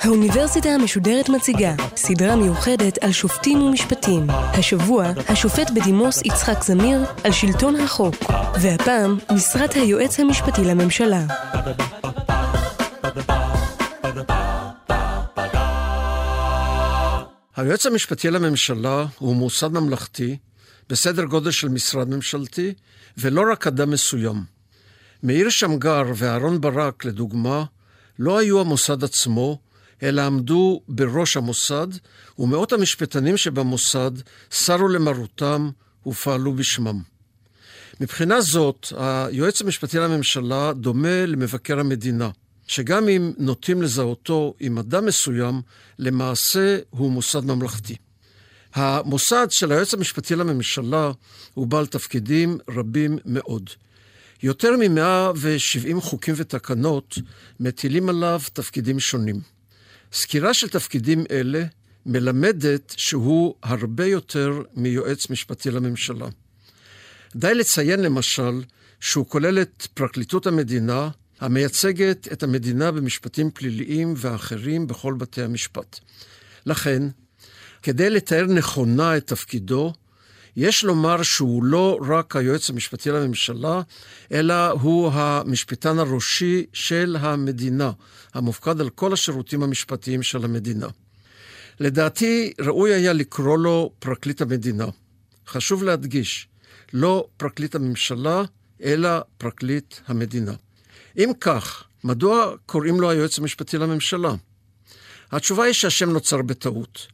האוניברסיטה המשודרת מציגה סדרה מיוחדת על שופטים ומשפטים. השבוע, השופט בדימוס יצחק זמיר על שלטון החוק, והפעם, משרת היועץ המשפטי לממשלה. היועץ המשפטי לממשלה הוא מוסד ממלכתי בסדר גודל של משרד ממשלתי, ולא רק אדם מסוים. מאיר שמגר ואהרן ברק, לדוגמה, לא היו המוסד עצמו, אלא עמדו בראש המוסד, ומאות המשפטנים שבמוסד סרו למרותם ופעלו בשמם. מבחינה זאת, היועץ המשפטי לממשלה דומה למבקר המדינה, שגם אם נוטים לזהותו עם אדם מסוים, למעשה הוא מוסד ממלכתי. המוסד של היועץ המשפטי לממשלה הוא בעל תפקידים רבים מאוד. יותר מ-170 חוקים ותקנות מטילים עליו תפקידים שונים. סקירה של תפקידים אלה מלמדת שהוא הרבה יותר מיועץ משפטי לממשלה. די לציין למשל שהוא כולל את פרקליטות המדינה, המייצגת את המדינה במשפטים פליליים ואחרים בכל בתי המשפט. לכן, כדי לתאר נכונה את תפקידו, יש לומר שהוא לא רק היועץ המשפטי לממשלה, אלא הוא המשפטן הראשי של המדינה, המופקד על כל השירותים המשפטיים של המדינה. לדעתי, ראוי היה לקרוא לו פרקליט המדינה. חשוב להדגיש, לא פרקליט הממשלה, אלא פרקליט המדינה. אם כך, מדוע קוראים לו היועץ המשפטי לממשלה? התשובה היא שהשם נוצר בטעות.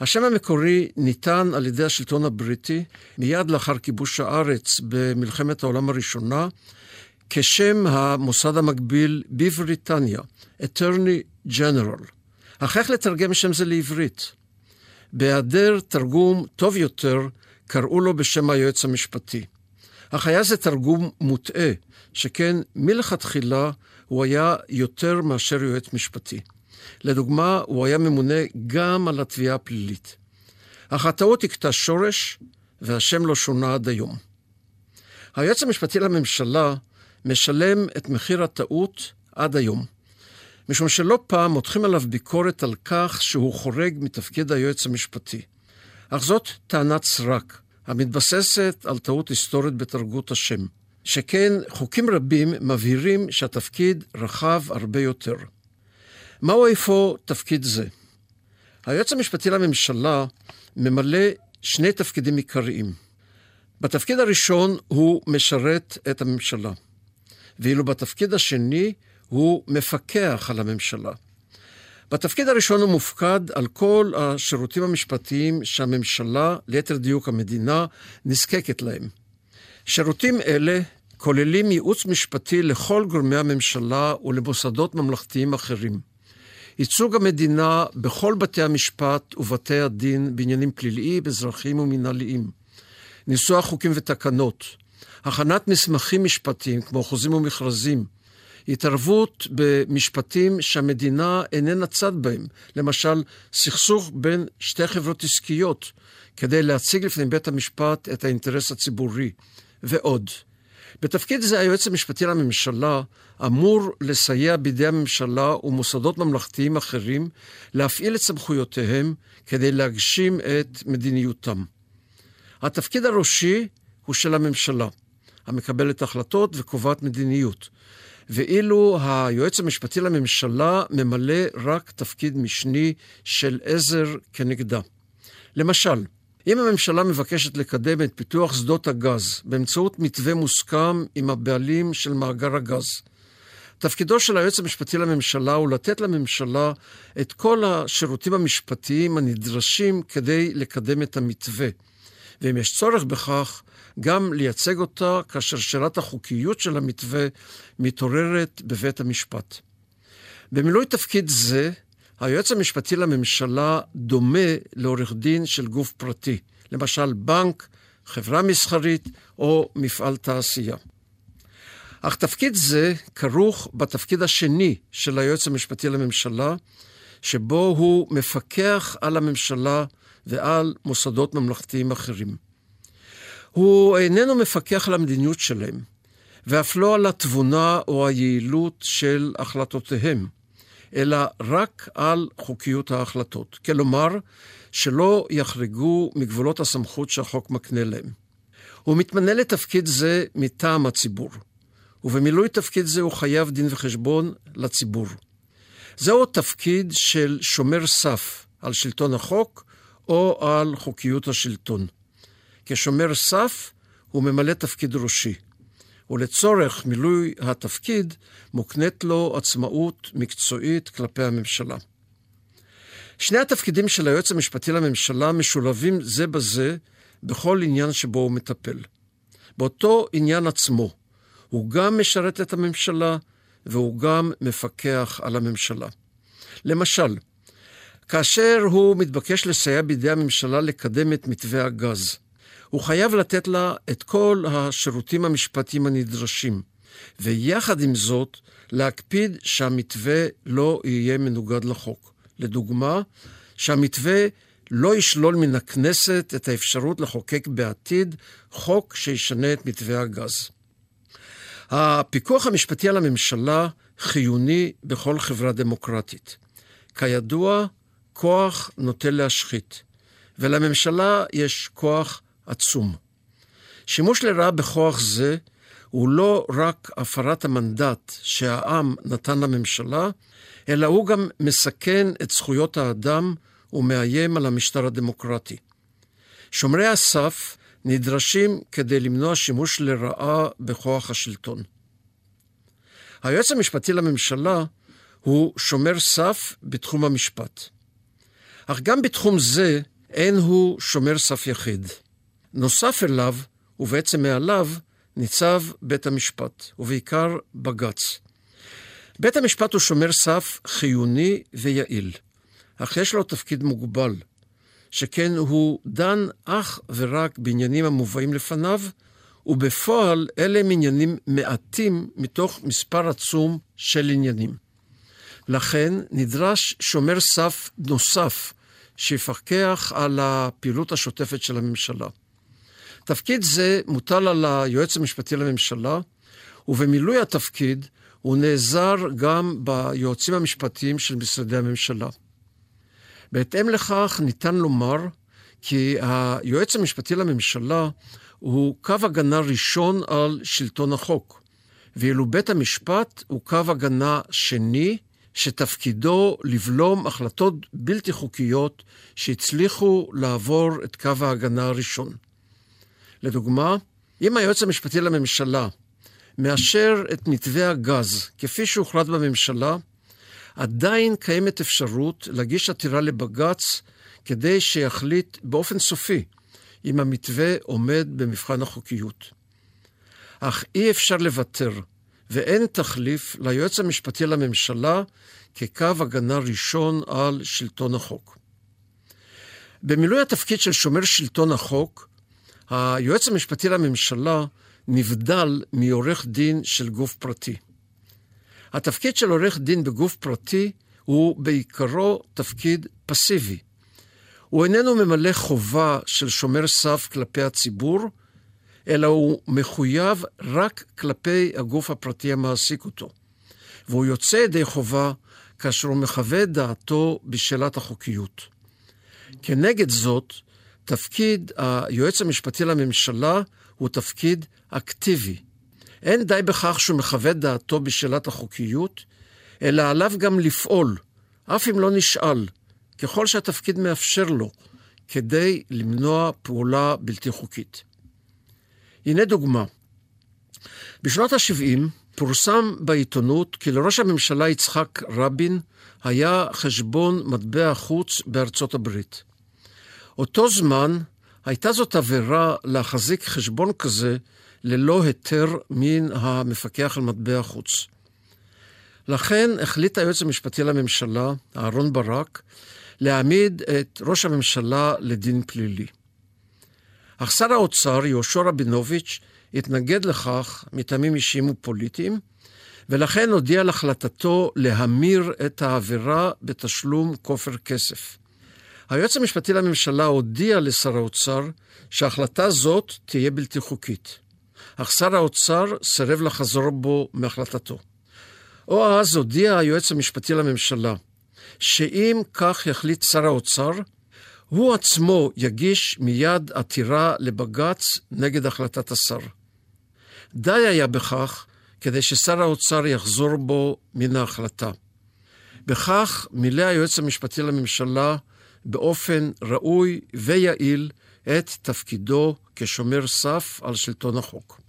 השם המקורי ניתן על ידי השלטון הבריטי מיד לאחר כיבוש הארץ במלחמת העולם הראשונה, כשם המוסד המקביל בבריטניה, Attorney General. אך איך לתרגם שם זה לעברית? בהיעדר תרגום טוב יותר, קראו לו בשם היועץ המשפטי. אך היה זה תרגום מוטעה, שכן מלכתחילה הוא היה יותר מאשר יועץ משפטי. לדוגמה, הוא היה ממונה גם על התביעה הפלילית. אך הטעות הכתה שורש, והשם לא שונה עד היום. היועץ המשפטי לממשלה משלם את מחיר הטעות עד היום. משום שלא פעם מותחים עליו ביקורת על כך שהוא חורג מתפקיד היועץ המשפטי. אך זאת טענת סרק, המתבססת על טעות היסטורית בתרגות השם. שכן חוקים רבים מבהירים שהתפקיד רחב הרבה יותר. מהו איפה תפקיד זה? היועץ המשפטי לממשלה ממלא שני תפקידים עיקריים. בתפקיד הראשון הוא משרת את הממשלה, ואילו בתפקיד השני הוא מפקח על הממשלה. בתפקיד הראשון הוא מופקד על כל השירותים המשפטיים שהממשלה, ליתר דיוק המדינה, נזקקת להם. שירותים אלה כוללים ייעוץ משפטי לכל גורמי הממשלה ולמוסדות ממלכתיים אחרים. ייצוג המדינה בכל בתי המשפט ובתי הדין בעניינים פליליים, אזרחיים ומנהליים. ניסוח חוקים ותקנות. הכנת מסמכים משפטיים כמו חוזים ומכרזים. התערבות במשפטים שהמדינה איננה צד בהם, למשל סכסוך בין שתי חברות עסקיות, כדי להציג לפני בית המשפט את האינטרס הציבורי, ועוד. בתפקיד זה היועץ המשפטי לממשלה אמור לסייע בידי הממשלה ומוסדות ממלכתיים אחרים להפעיל את סמכויותיהם כדי להגשים את מדיניותם. התפקיד הראשי הוא של הממשלה, המקבלת החלטות וקובעת מדיניות, ואילו היועץ המשפטי לממשלה ממלא רק תפקיד משני של עזר כנגדה. למשל, אם הממשלה מבקשת לקדם את פיתוח שדות הגז באמצעות מתווה מוסכם עם הבעלים של מאגר הגז, תפקידו של היועץ המשפטי לממשלה הוא לתת לממשלה את כל השירותים המשפטיים הנדרשים כדי לקדם את המתווה. ואם יש צורך בכך, גם לייצג אותה כאשר שאלת החוקיות של המתווה מתעוררת בבית המשפט. במילוי תפקיד זה, היועץ המשפטי לממשלה דומה לעורך דין של גוף פרטי, למשל בנק, חברה מסחרית או מפעל תעשייה. אך תפקיד זה כרוך בתפקיד השני של היועץ המשפטי לממשלה, שבו הוא מפקח על הממשלה ועל מוסדות ממלכתיים אחרים. הוא איננו מפקח על המדיניות שלהם, ואף לא על התבונה או היעילות של החלטותיהם, אלא רק על חוקיות ההחלטות. כלומר, שלא יחרגו מגבולות הסמכות שהחוק מקנה להם. הוא מתמנה לתפקיד זה מטעם הציבור, ובמילוי תפקיד זה הוא חייב דין וחשבון לציבור. זהו תפקיד של שומר סף על שלטון החוק או על חוקיות השלטון. כשומר סף הוא ממלא תפקיד ראשי, ולצורך מילוי התפקיד מוקנית לו עצמאות מקצועית כלפי הממשלה. שני התפקידים של היועץ המשפטי לממשלה משולבים זה בזה בכל עניין שבו הוא מטפל. באותו עניין עצמו, הוא גם משרת את הממשלה והוא גם מפקח על הממשלה. למשל, כאשר הוא מתבקש לסייע בידי הממשלה לקדם את מתווה הגז, הוא חייב לתת לה את כל השירותים המשפטיים הנדרשים, ויחד עם זאת, להקפיד שהמתווה לא יהיה מנוגד לחוק. לדוגמה, שהמתווה לא ישלול מן הכנסת את האפשרות לחוקק בעתיד חוק שישנה את מתווה הגז. הפיקוח המשפטי על הממשלה חיוני בכל חברה דמוקרטית. כידוע, כוח נוטה להשחית, ולממשלה יש כוח עצום. שימוש לרעה בכוח זה הוא לא רק הפרת המנדט שהעם נתן לממשלה, אלא הוא גם מסכן את זכויות האדם ומאיים על המשטר הדמוקרטי. שומרי הסף נדרשים כדי למנוע שימוש לרעה בכוח השלטון. היועץ המשפטי לממשלה הוא שומר סף בתחום המשפט. אך גם בתחום זה אין הוא שומר סף יחיד. נוסף אליו, ובעצם מעליו, ניצב בית המשפט, ובעיקר בג"ץ. בית המשפט הוא שומר סף חיוני ויעיל, אך יש לו תפקיד מוגבל, שכן הוא דן אך ורק בעניינים המובאים לפניו, ובפועל אלה הם עניינים מעטים מתוך מספר עצום של עניינים. לכן נדרש שומר סף נוסף שיפקח על הפעילות השוטפת של הממשלה. תפקיד זה מוטל על היועץ המשפטי לממשלה, ובמילוי התפקיד הוא נעזר גם ביועצים המשפטיים של משרדי הממשלה. בהתאם לכך ניתן לומר כי היועץ המשפטי לממשלה הוא קו הגנה ראשון על שלטון החוק, ואילו בית המשפט הוא קו הגנה שני, שתפקידו לבלום החלטות בלתי חוקיות שהצליחו לעבור את קו ההגנה הראשון. לדוגמה, אם היועץ המשפטי לממשלה מאשר את מתווה הגז כפי שהוחלט בממשלה, עדיין קיימת אפשרות להגיש עתירה לבג"ץ כדי שיחליט באופן סופי אם המתווה עומד במבחן החוקיות. אך אי אפשר לוותר, ואין תחליף ליועץ המשפטי לממשלה כקו הגנה ראשון על שלטון החוק. במילוי התפקיד של שומר שלטון החוק, היועץ המשפטי לממשלה נבדל מעורך דין של גוף פרטי. התפקיד של עורך דין בגוף פרטי הוא בעיקרו תפקיד פסיבי. הוא איננו ממלא חובה של שומר סף כלפי הציבור, אלא הוא מחויב רק כלפי הגוף הפרטי המעסיק אותו. והוא יוצא ידי חובה כאשר הוא מחווה דעתו בשאלת החוקיות. כנגד זאת, תפקיד היועץ המשפטי לממשלה הוא תפקיד אקטיבי. אין די בכך שהוא מחווה דעתו בשאלת החוקיות, אלא עליו גם לפעול, אף אם לא נשאל, ככל שהתפקיד מאפשר לו, כדי למנוע פעולה בלתי חוקית. הנה דוגמה. בשנות ה-70 פורסם בעיתונות כי לראש הממשלה יצחק רבין היה חשבון מטבע חוץ בארצות הברית. אותו זמן הייתה זאת עבירה להחזיק חשבון כזה ללא היתר מן המפקח על מטבע חוץ. לכן החליט היועץ המשפטי לממשלה, אהרן ברק, להעמיד את ראש הממשלה לדין פלילי. אך שר האוצר, יהושע רבינוביץ', התנגד לכך מטעמים אישיים ופוליטיים, ולכן הודיע על החלטתו להמיר את העבירה בתשלום כופר כסף. היועץ המשפטי לממשלה הודיע לשר האוצר שהחלטה זאת תהיה בלתי חוקית. אך שר האוצר סירב לחזור בו מהחלטתו. או אז הודיע היועץ המשפטי לממשלה שאם כך יחליט שר האוצר, הוא עצמו יגיש מיד עתירה לבג"ץ נגד החלטת השר. די היה בכך כדי ששר האוצר יחזור בו מן ההחלטה. בכך מילא היועץ המשפטי לממשלה באופן ראוי ויעיל את תפקידו כשומר סף על שלטון החוק.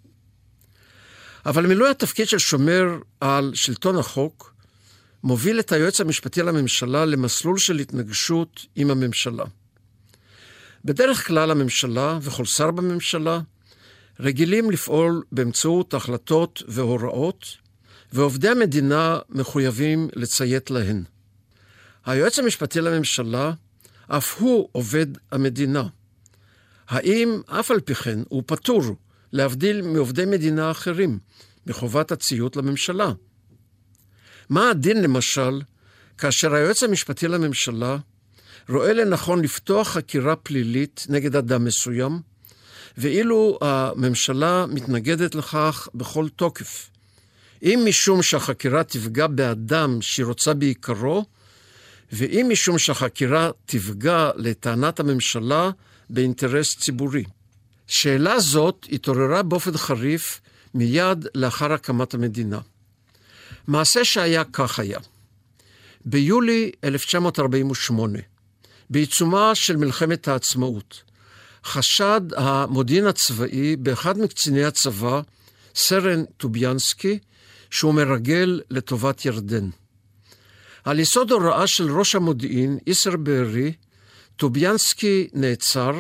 אבל מילוי התפקיד של שומר על שלטון החוק מוביל את היועץ המשפטי לממשלה למסלול של התנגשות עם הממשלה. בדרך כלל הממשלה וכל שר בממשלה רגילים לפעול באמצעות החלטות והוראות, ועובדי המדינה מחויבים לציית להן. היועץ המשפטי לממשלה אף הוא עובד המדינה. האם אף על פי כן הוא פטור, להבדיל מעובדי מדינה אחרים, מחובת הציות לממשלה? מה הדין, למשל, כאשר היועץ המשפטי לממשלה רואה לנכון לפתוח חקירה פלילית נגד אדם מסוים, ואילו הממשלה מתנגדת לכך בכל תוקף. אם משום שהחקירה תפגע באדם שהיא רוצה בעיקרו, ואם משום שהחקירה תפגע, לטענת הממשלה, באינטרס ציבורי. שאלה זאת התעוררה באופן חריף מיד לאחר הקמת המדינה. מעשה שהיה כך היה. ביולי 1948, בעיצומה של מלחמת העצמאות, חשד המודיעין הצבאי באחד מקציני הצבא, סרן טוביאנסקי, שהוא מרגל לטובת ירדן. על יסוד הוראה של ראש המודיעין, איסר בארי, טוביאנסקי נעצר,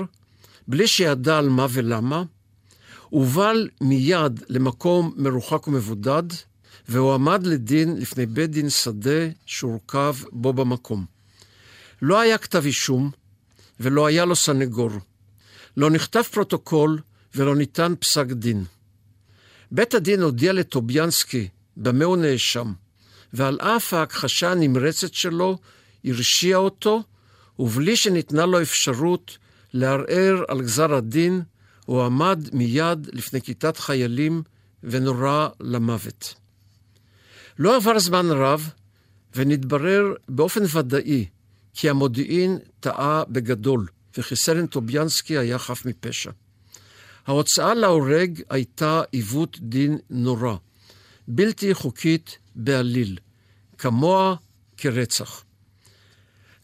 בלי שידע על מה ולמה, הובל מיד למקום מרוחק ומבודד, והועמד לדין לפני בית דין שדה שהורכב בו במקום. לא היה כתב אישום ולא היה לו סנגור. לא נכתב פרוטוקול ולא ניתן פסק דין. בית הדין הודיע לטוביאנסקי במה הוא נאשם, ועל אף ההכחשה הנמרצת שלו, הרשיע אותו, ובלי שניתנה לו אפשרות לערער על גזר הדין, הוא עמד מיד לפני כיתת חיילים ונורה למוות. לא עבר זמן רב, ונתברר באופן ודאי כי המודיעין טעה בגדול, וכי סרן טוביאנסקי היה חף מפשע. ההוצאה להורג הייתה עיוות דין נורא, בלתי חוקית בעליל, כמוה כרצח.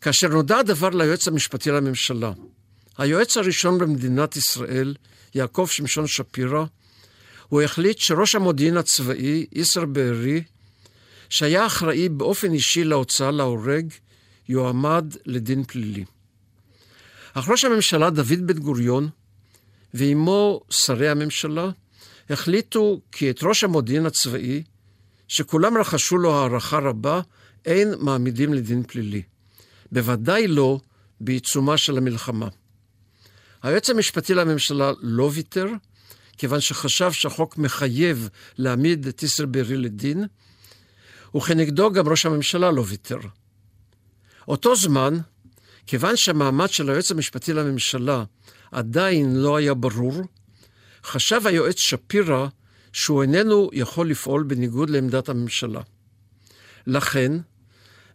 כאשר נודע הדבר ליועץ המשפטי לממשלה, היועץ הראשון במדינת ישראל, יעקב שמשון שפירא, הוא החליט שראש המודיעין הצבאי, איסר בארי, שהיה אחראי באופן אישי להוצאה להורג, יועמד לדין פלילי. אך ראש הממשלה דוד בן גוריון ועמו שרי הממשלה החליטו כי את ראש המודיעין הצבאי, שכולם רחשו לו הערכה רבה, אין מעמידים לדין פלילי. בוודאי לא בעיצומה של המלחמה. היועץ המשפטי לממשלה לא ויתר, כיוון שחשב שהחוק מחייב להעמיד את איסרברי לדין, וכנגדו גם ראש הממשלה לא ויתר. אותו זמן, כיוון שהמעמד של היועץ המשפטי לממשלה עדיין לא היה ברור, חשב היועץ שפירא שהוא איננו יכול לפעול בניגוד לעמדת הממשלה. לכן,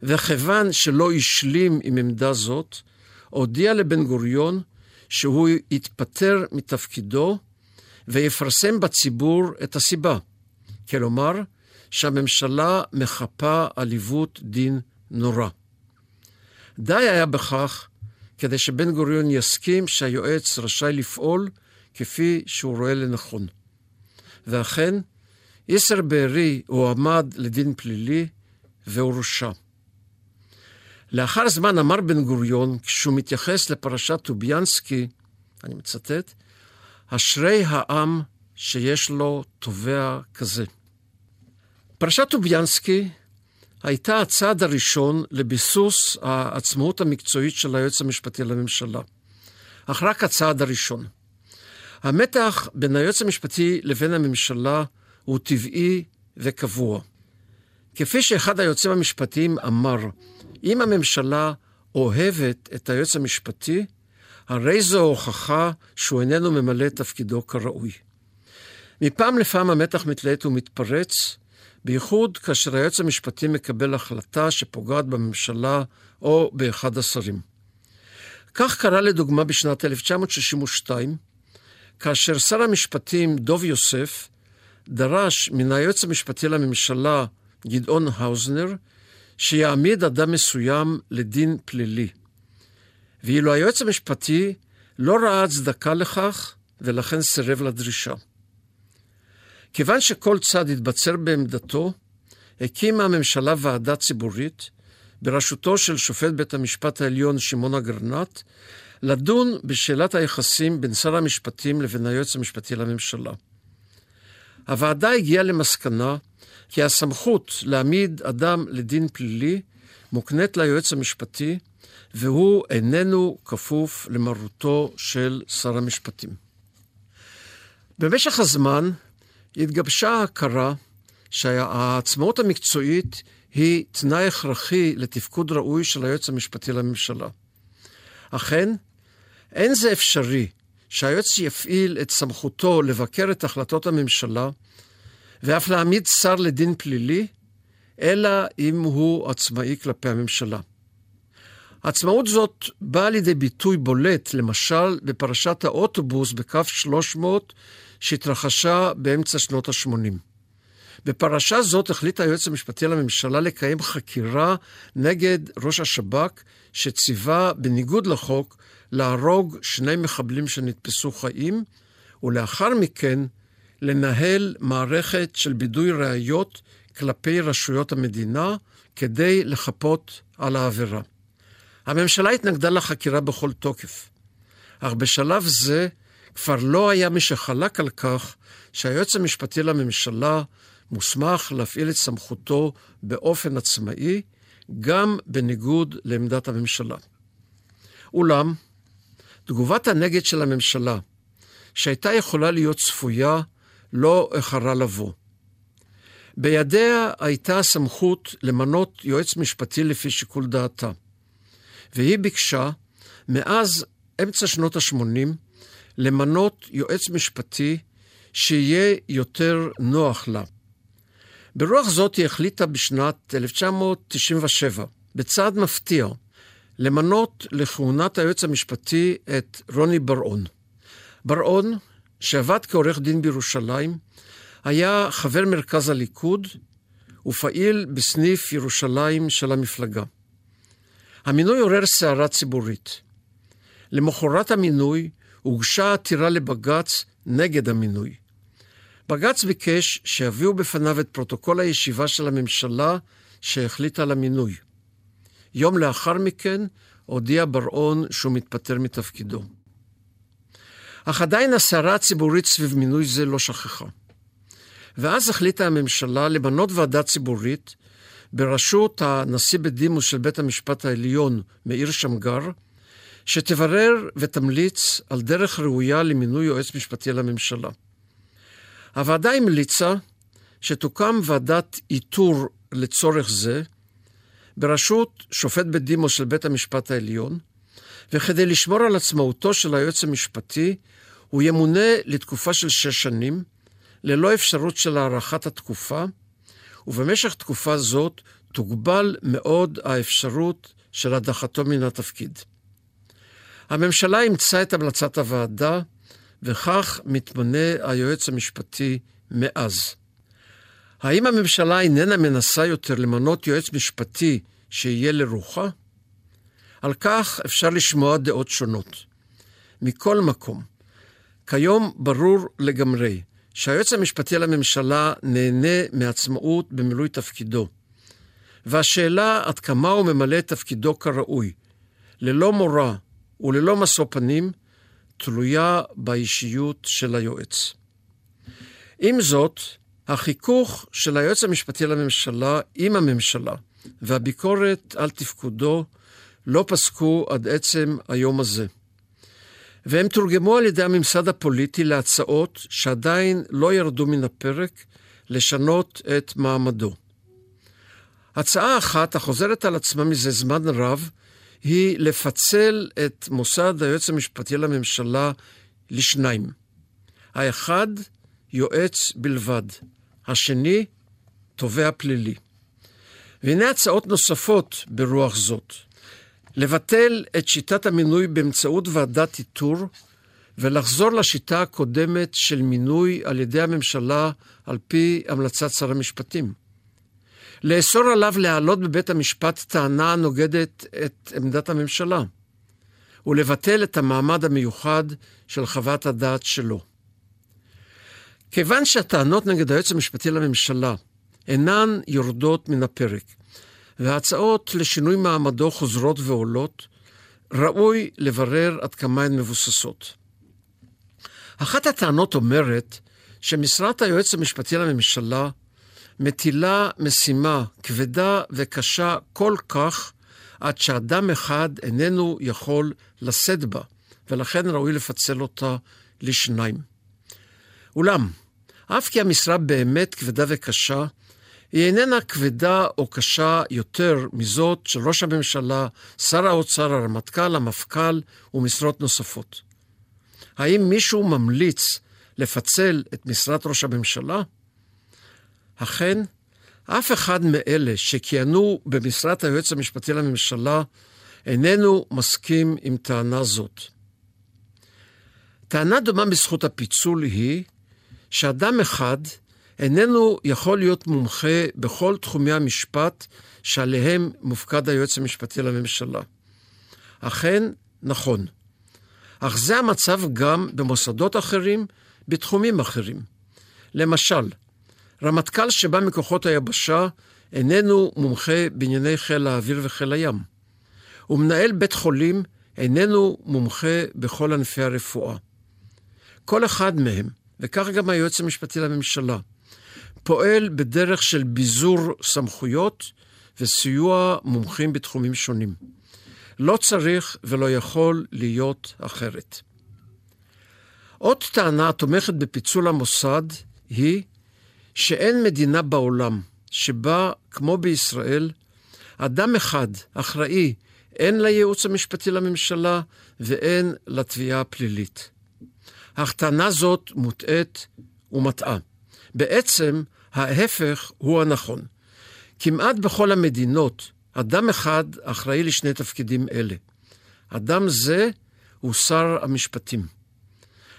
וכיוון שלא השלים עם עמדה זאת, הודיע לבן גוריון שהוא יתפטר מתפקידו ויפרסם בציבור את הסיבה. כלומר, שהממשלה מחפה על עיוות דין נורא. די היה בכך כדי שבן גוריון יסכים שהיועץ רשאי לפעול כפי שהוא רואה לנכון. ואכן, איסר בארי הועמד לדין פלילי והורשע. לאחר זמן אמר בן גוריון, כשהוא מתייחס לפרשת טוביאנסקי, אני מצטט, אשרי העם שיש לו תובע כזה. פרשת טוביאנסקי הייתה הצעד הראשון לביסוס העצמאות המקצועית של היועץ המשפטי לממשלה. אך רק הצעד הראשון. המתח בין היועץ המשפטי לבין הממשלה הוא טבעי וקבוע. כפי שאחד היועצים המשפטיים אמר, אם הממשלה אוהבת את היועץ המשפטי, הרי זו הוכחה שהוא איננו ממלא את תפקידו כראוי. מפעם לפעם המתח מתלהט ומתפרץ, בייחוד כאשר היועץ המשפטי מקבל החלטה שפוגעת בממשלה או באחד השרים. כך קרה לדוגמה בשנת 1962, כאשר שר המשפטים דוב יוסף דרש מן היועץ המשפטי לממשלה גדעון האוזנר שיעמיד אדם מסוים לדין פלילי. ואילו היועץ המשפטי לא ראה הצדקה לכך ולכן סירב לדרישה. כיוון שכל צד התבצר בעמדתו, הקימה הממשלה ועדה ציבורית בראשותו של שופט בית המשפט העליון שמעון אגרנט, לדון בשאלת היחסים בין שר המשפטים לבין היועץ המשפטי לממשלה. הוועדה הגיעה למסקנה כי הסמכות להעמיד אדם לדין פלילי מוקנית ליועץ המשפטי, והוא איננו כפוף למרותו של שר המשפטים. במשך הזמן התגבשה ההכרה שהעצמאות המקצועית היא תנאי הכרחי לתפקוד ראוי של היועץ המשפטי לממשלה. אכן, אין זה אפשרי שהיועץ יפעיל את סמכותו לבקר את החלטות הממשלה ואף להעמיד שר לדין פלילי, אלא אם הוא עצמאי כלפי הממשלה. עצמאות זאת באה לידי ביטוי בולט, למשל, בפרשת האוטובוס בקו 300 שהתרחשה באמצע שנות ה-80. בפרשה זאת החליט היועץ המשפטי לממשלה לקיים חקירה נגד ראש השב"כ, שציווה, בניגוד לחוק, להרוג שני מחבלים שנתפסו חיים, ולאחר מכן לנהל מערכת של בידוי ראיות כלפי רשויות המדינה כדי לחפות על העבירה. הממשלה התנגדה לחקירה בכל תוקף, אך בשלב זה כבר לא היה מי שחלק על כך שהיועץ המשפטי לממשלה מוסמך להפעיל את סמכותו באופן עצמאי, גם בניגוד לעמדת הממשלה. אולם, תגובת הנגד של הממשלה, שהייתה יכולה להיות צפויה, לא איחרה לבוא. בידיה הייתה הסמכות למנות יועץ משפטי לפי שיקול דעתה, והיא ביקשה, מאז אמצע שנות ה-80, למנות יועץ משפטי שיהיה יותר נוח לה. ברוח זאת היא החליטה בשנת 1997, בצעד מפתיע, למנות לכהונת היועץ המשפטי את רוני בר-און. בר-און, שעבד כעורך דין בירושלים, היה חבר מרכז הליכוד ופעיל בסניף ירושלים של המפלגה. המינוי עורר סערה ציבורית. למחרת המינוי הוגשה עתירה לבג"ץ נגד המינוי. בג"ץ ביקש שיביאו בפניו את פרוטוקול הישיבה של הממשלה שהחליטה על המינוי. יום לאחר מכן הודיע בר-און שהוא מתפטר מתפקידו. אך עדיין הסערה הציבורית סביב מינוי זה לא שככה. ואז החליטה הממשלה למנות ועדה ציבורית בראשות הנשיא בדימוס של בית המשפט העליון, מאיר שמגר, שתברר ותמליץ על דרך ראויה למינוי יועץ משפטי לממשלה. הוועדה המליצה שתוקם ועדת איתור לצורך זה, בראשות שופט בדימוס של בית המשפט העליון, וכדי לשמור על עצמאותו של היועץ המשפטי, הוא ימונה לתקופה של שש שנים, ללא אפשרות של הארכת התקופה, ובמשך תקופה זאת תוגבל מאוד האפשרות של הדחתו מן התפקיד. הממשלה אימצה את המלצת הוועדה, וכך מתמנה היועץ המשפטי מאז. האם הממשלה איננה מנסה יותר למנות יועץ משפטי שיהיה לרוחה? על כך אפשר לשמוע דעות שונות. מכל מקום, כיום ברור לגמרי שהיועץ המשפטי לממשלה נהנה מעצמאות במילוי תפקידו. והשאלה עד כמה הוא ממלא את תפקידו כראוי, ללא מורא וללא משוא פנים, תלויה באישיות של היועץ. עם זאת, החיכוך של היועץ המשפטי לממשלה עם הממשלה והביקורת על תפקודו לא פסקו עד עצם היום הזה. והם תורגמו על ידי הממסד הפוליטי להצעות שעדיין לא ירדו מן הפרק לשנות את מעמדו. הצעה אחת, החוזרת על עצמה מזה זמן רב, היא לפצל את מוסד היועץ המשפטי לממשלה לשניים. האחד, יועץ בלבד. השני, תובע פלילי. והנה הצעות נוספות ברוח זאת. לבטל את שיטת המינוי באמצעות ועדת איתור ולחזור לשיטה הקודמת של מינוי על ידי הממשלה על פי המלצת שר המשפטים. לאסור עליו להעלות בבית המשפט טענה הנוגדת את עמדת הממשלה, ולבטל את המעמד המיוחד של חוות הדעת שלו. כיוון שהטענות נגד היועץ המשפטי לממשלה אינן יורדות מן הפרק, וההצעות לשינוי מעמדו חוזרות ועולות, ראוי לברר עד כמה הן מבוססות. אחת הטענות אומרת שמשרת היועץ המשפטי לממשלה מטילה משימה כבדה וקשה כל כך, עד שאדם אחד איננו יכול לשאת בה, ולכן ראוי לפצל אותה לשניים. אולם, אף כי המשרה באמת כבדה וקשה, היא איננה כבדה או קשה יותר מזאת של ראש הממשלה, שר האוצר, הרמטכ"ל, המפכ"ל ומשרות נוספות. האם מישהו ממליץ לפצל את משרת ראש הממשלה? אכן, אף אחד מאלה שכיהנו במשרת היועץ המשפטי לממשלה איננו מסכים עם טענה זאת. טענה דומה בזכות הפיצול היא שאדם אחד איננו יכול להיות מומחה בכל תחומי המשפט שעליהם מופקד היועץ המשפטי לממשלה. אכן, נכון. אך זה המצב גם במוסדות אחרים, בתחומים אחרים. למשל, רמטכ"ל שבא מכוחות היבשה איננו מומחה בענייני חיל האוויר וחיל הים. ומנהל בית חולים איננו מומחה בכל ענפי הרפואה. כל אחד מהם, וכך גם היועץ המשפטי לממשלה, פועל בדרך של ביזור סמכויות וסיוע מומחים בתחומים שונים. לא צריך ולא יכול להיות אחרת. עוד טענה התומכת בפיצול המוסד היא שאין מדינה בעולם שבה, כמו בישראל, אדם אחד אחראי הן לייעוץ המשפטי לממשלה והן לתביעה הפלילית. הטענה זאת מוטעית ומטעה. בעצם, ההפך הוא הנכון. כמעט בכל המדינות, אדם אחד אחראי לשני תפקידים אלה. אדם זה הוא שר המשפטים.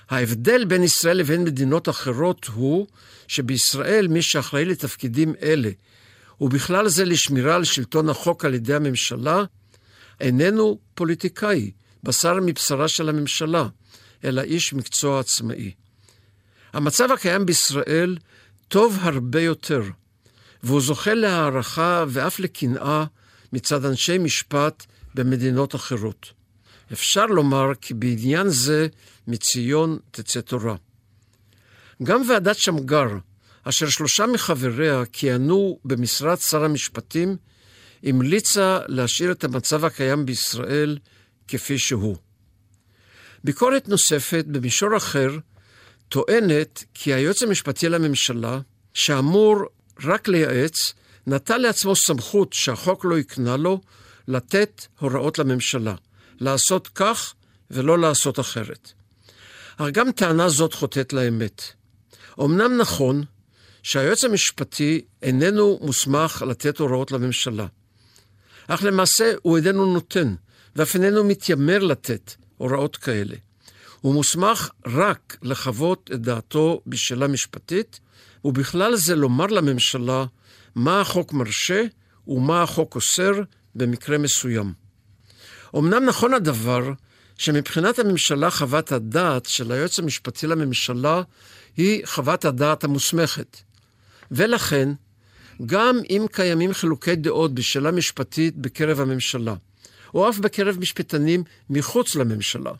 ההבדל בין ישראל לבין מדינות אחרות הוא שבישראל מי שאחראי לתפקידים אלה, ובכלל זה לשמירה על שלטון החוק על ידי הממשלה, איננו פוליטיקאי, בשר מבשרה של הממשלה, אלא איש מקצוע עצמאי. המצב הקיים בישראל טוב הרבה יותר, והוא זוכה להערכה ואף לקנאה מצד אנשי משפט במדינות אחרות. אפשר לומר כי בעניין זה מציון תצא תורה. גם ועדת שמגר, אשר שלושה מחבריה כיהנו במשרד שר המשפטים, המליצה להשאיר את המצב הקיים בישראל כפי שהוא. ביקורת נוספת במישור אחר טוענת כי היועץ המשפטי לממשלה, שאמור רק לייעץ, נטל לעצמו סמכות שהחוק לא הקנה לו לתת הוראות לממשלה, לעשות כך ולא לעשות אחרת. אך גם טענה זאת חוטאת לאמת. אמנם נכון שהיועץ המשפטי איננו מוסמך לתת הוראות לממשלה, אך למעשה הוא איננו נותן, ואף איננו מתיימר לתת הוראות כאלה. הוא מוסמך רק לחוות את דעתו בשאלה משפטית, ובכלל זה לומר לממשלה מה החוק מרשה ומה החוק אוסר במקרה מסוים. אמנם נכון הדבר שמבחינת הממשלה חוות הדעת של היועץ המשפטי לממשלה היא חוות הדעת המוסמכת. ולכן, גם אם קיימים חילוקי דעות בשאלה משפטית בקרב הממשלה, או אף בקרב משפטנים מחוץ לממשלה,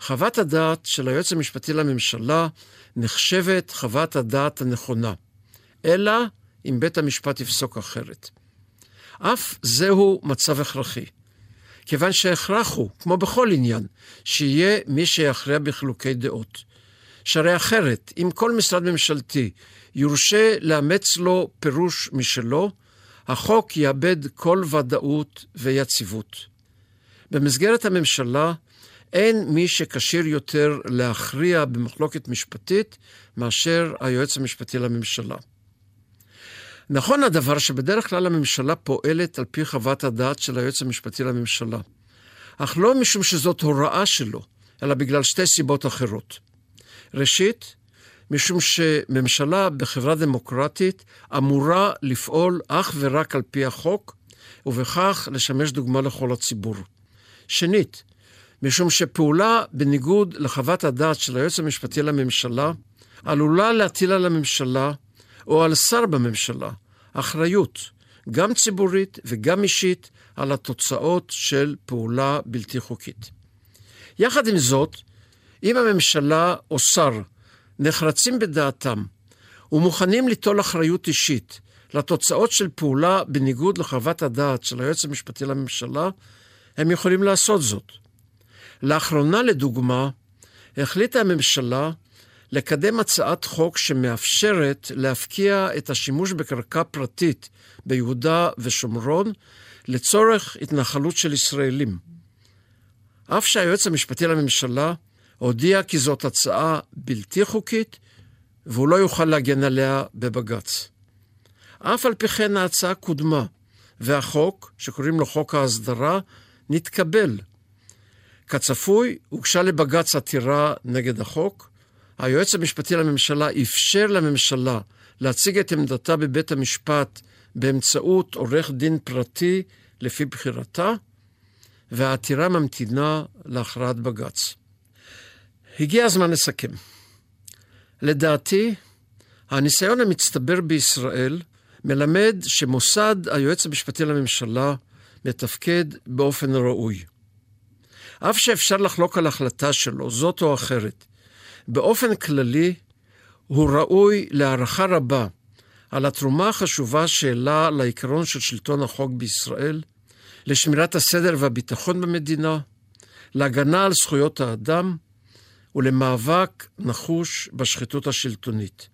חוות הדעת של היועץ המשפטי לממשלה נחשבת חוות הדעת הנכונה, אלא אם בית המשפט יפסוק אחרת. אף זהו מצב הכרחי, כיוון שההכרח הוא, כמו בכל עניין, שיהיה מי שיכריע בחילוקי דעות. שהרי אחרת, אם כל משרד ממשלתי יורשה לאמץ לו פירוש משלו, החוק יאבד כל ודאות ויציבות. במסגרת הממשלה אין מי שכשיר יותר להכריע במחלוקת משפטית מאשר היועץ המשפטי לממשלה. נכון הדבר שבדרך כלל הממשלה פועלת על פי חוות הדעת של היועץ המשפטי לממשלה, אך לא משום שזאת הוראה שלו, אלא בגלל שתי סיבות אחרות. ראשית, משום שממשלה בחברה דמוקרטית אמורה לפעול אך ורק על פי החוק, ובכך לשמש דוגמה לכל הציבור. שנית, משום שפעולה בניגוד לחוות הדעת של היועץ המשפטי לממשלה, עלולה להטיל על הממשלה או על שר בממשלה אחריות, גם ציבורית וגם אישית, על התוצאות של פעולה בלתי חוקית. יחד עם זאת, אם הממשלה או שר נחרצים בדעתם ומוכנים ליטול אחריות אישית לתוצאות של פעולה בניגוד לחוות הדעת של היועץ המשפטי לממשלה, הם יכולים לעשות זאת. לאחרונה, לדוגמה, החליטה הממשלה לקדם הצעת חוק שמאפשרת להפקיע את השימוש בקרקע פרטית ביהודה ושומרון לצורך התנחלות של ישראלים. אף שהיועץ המשפטי לממשלה הודיע כי זאת הצעה בלתי חוקית והוא לא יוכל להגן עליה בבג"ץ. אף על פי כן ההצעה קודמה, והחוק, שקוראים לו חוק ההסדרה, נתקבל. כצפוי, הוגשה לבג"ץ עתירה נגד החוק. היועץ המשפטי לממשלה אפשר לממשלה להציג את עמדתה בבית המשפט באמצעות עורך דין פרטי לפי בחירתה, והעתירה ממתינה להכרעת בג"ץ. הגיע הזמן לסכם. לדעתי, הניסיון המצטבר בישראל מלמד שמוסד היועץ המשפטי לממשלה מתפקד באופן ראוי. אף שאפשר לחלוק על החלטה שלו, זאת או אחרת, באופן כללי הוא ראוי להערכה רבה על התרומה החשובה שהעלה לעיקרון של שלטון החוק בישראל, לשמירת הסדר והביטחון במדינה, להגנה על זכויות האדם ולמאבק נחוש בשחיתות השלטונית.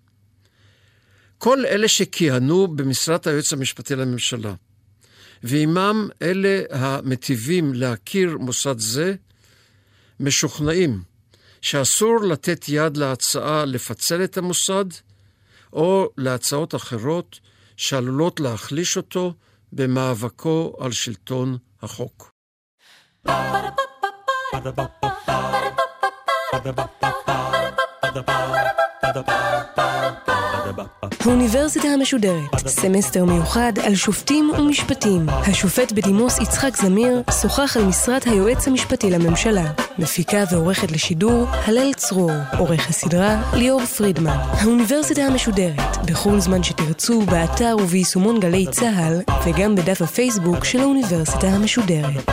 כל אלה שכיהנו במשרת היועץ המשפטי לממשלה, ועימם אלה המטיבים להכיר מוסד זה, משוכנעים שאסור לתת יד להצעה לפצל את המוסד, או להצעות אחרות שעלולות להחליש אותו במאבקו על שלטון החוק. האוניברסיטה המשודרת, סמסטר מיוחד על שופטים ומשפטים. השופט בדימוס יצחק זמיר שוחח על משרת היועץ המשפטי לממשלה. מפיקה ועורכת לשידור, הלל צרור. עורך הסדרה, ליאור פרידמן. האוניברסיטה המשודרת, בכל זמן שתרצו, באתר וביישומון גלי צה"ל, וגם בדף הפייסבוק של האוניברסיטה המשודרת.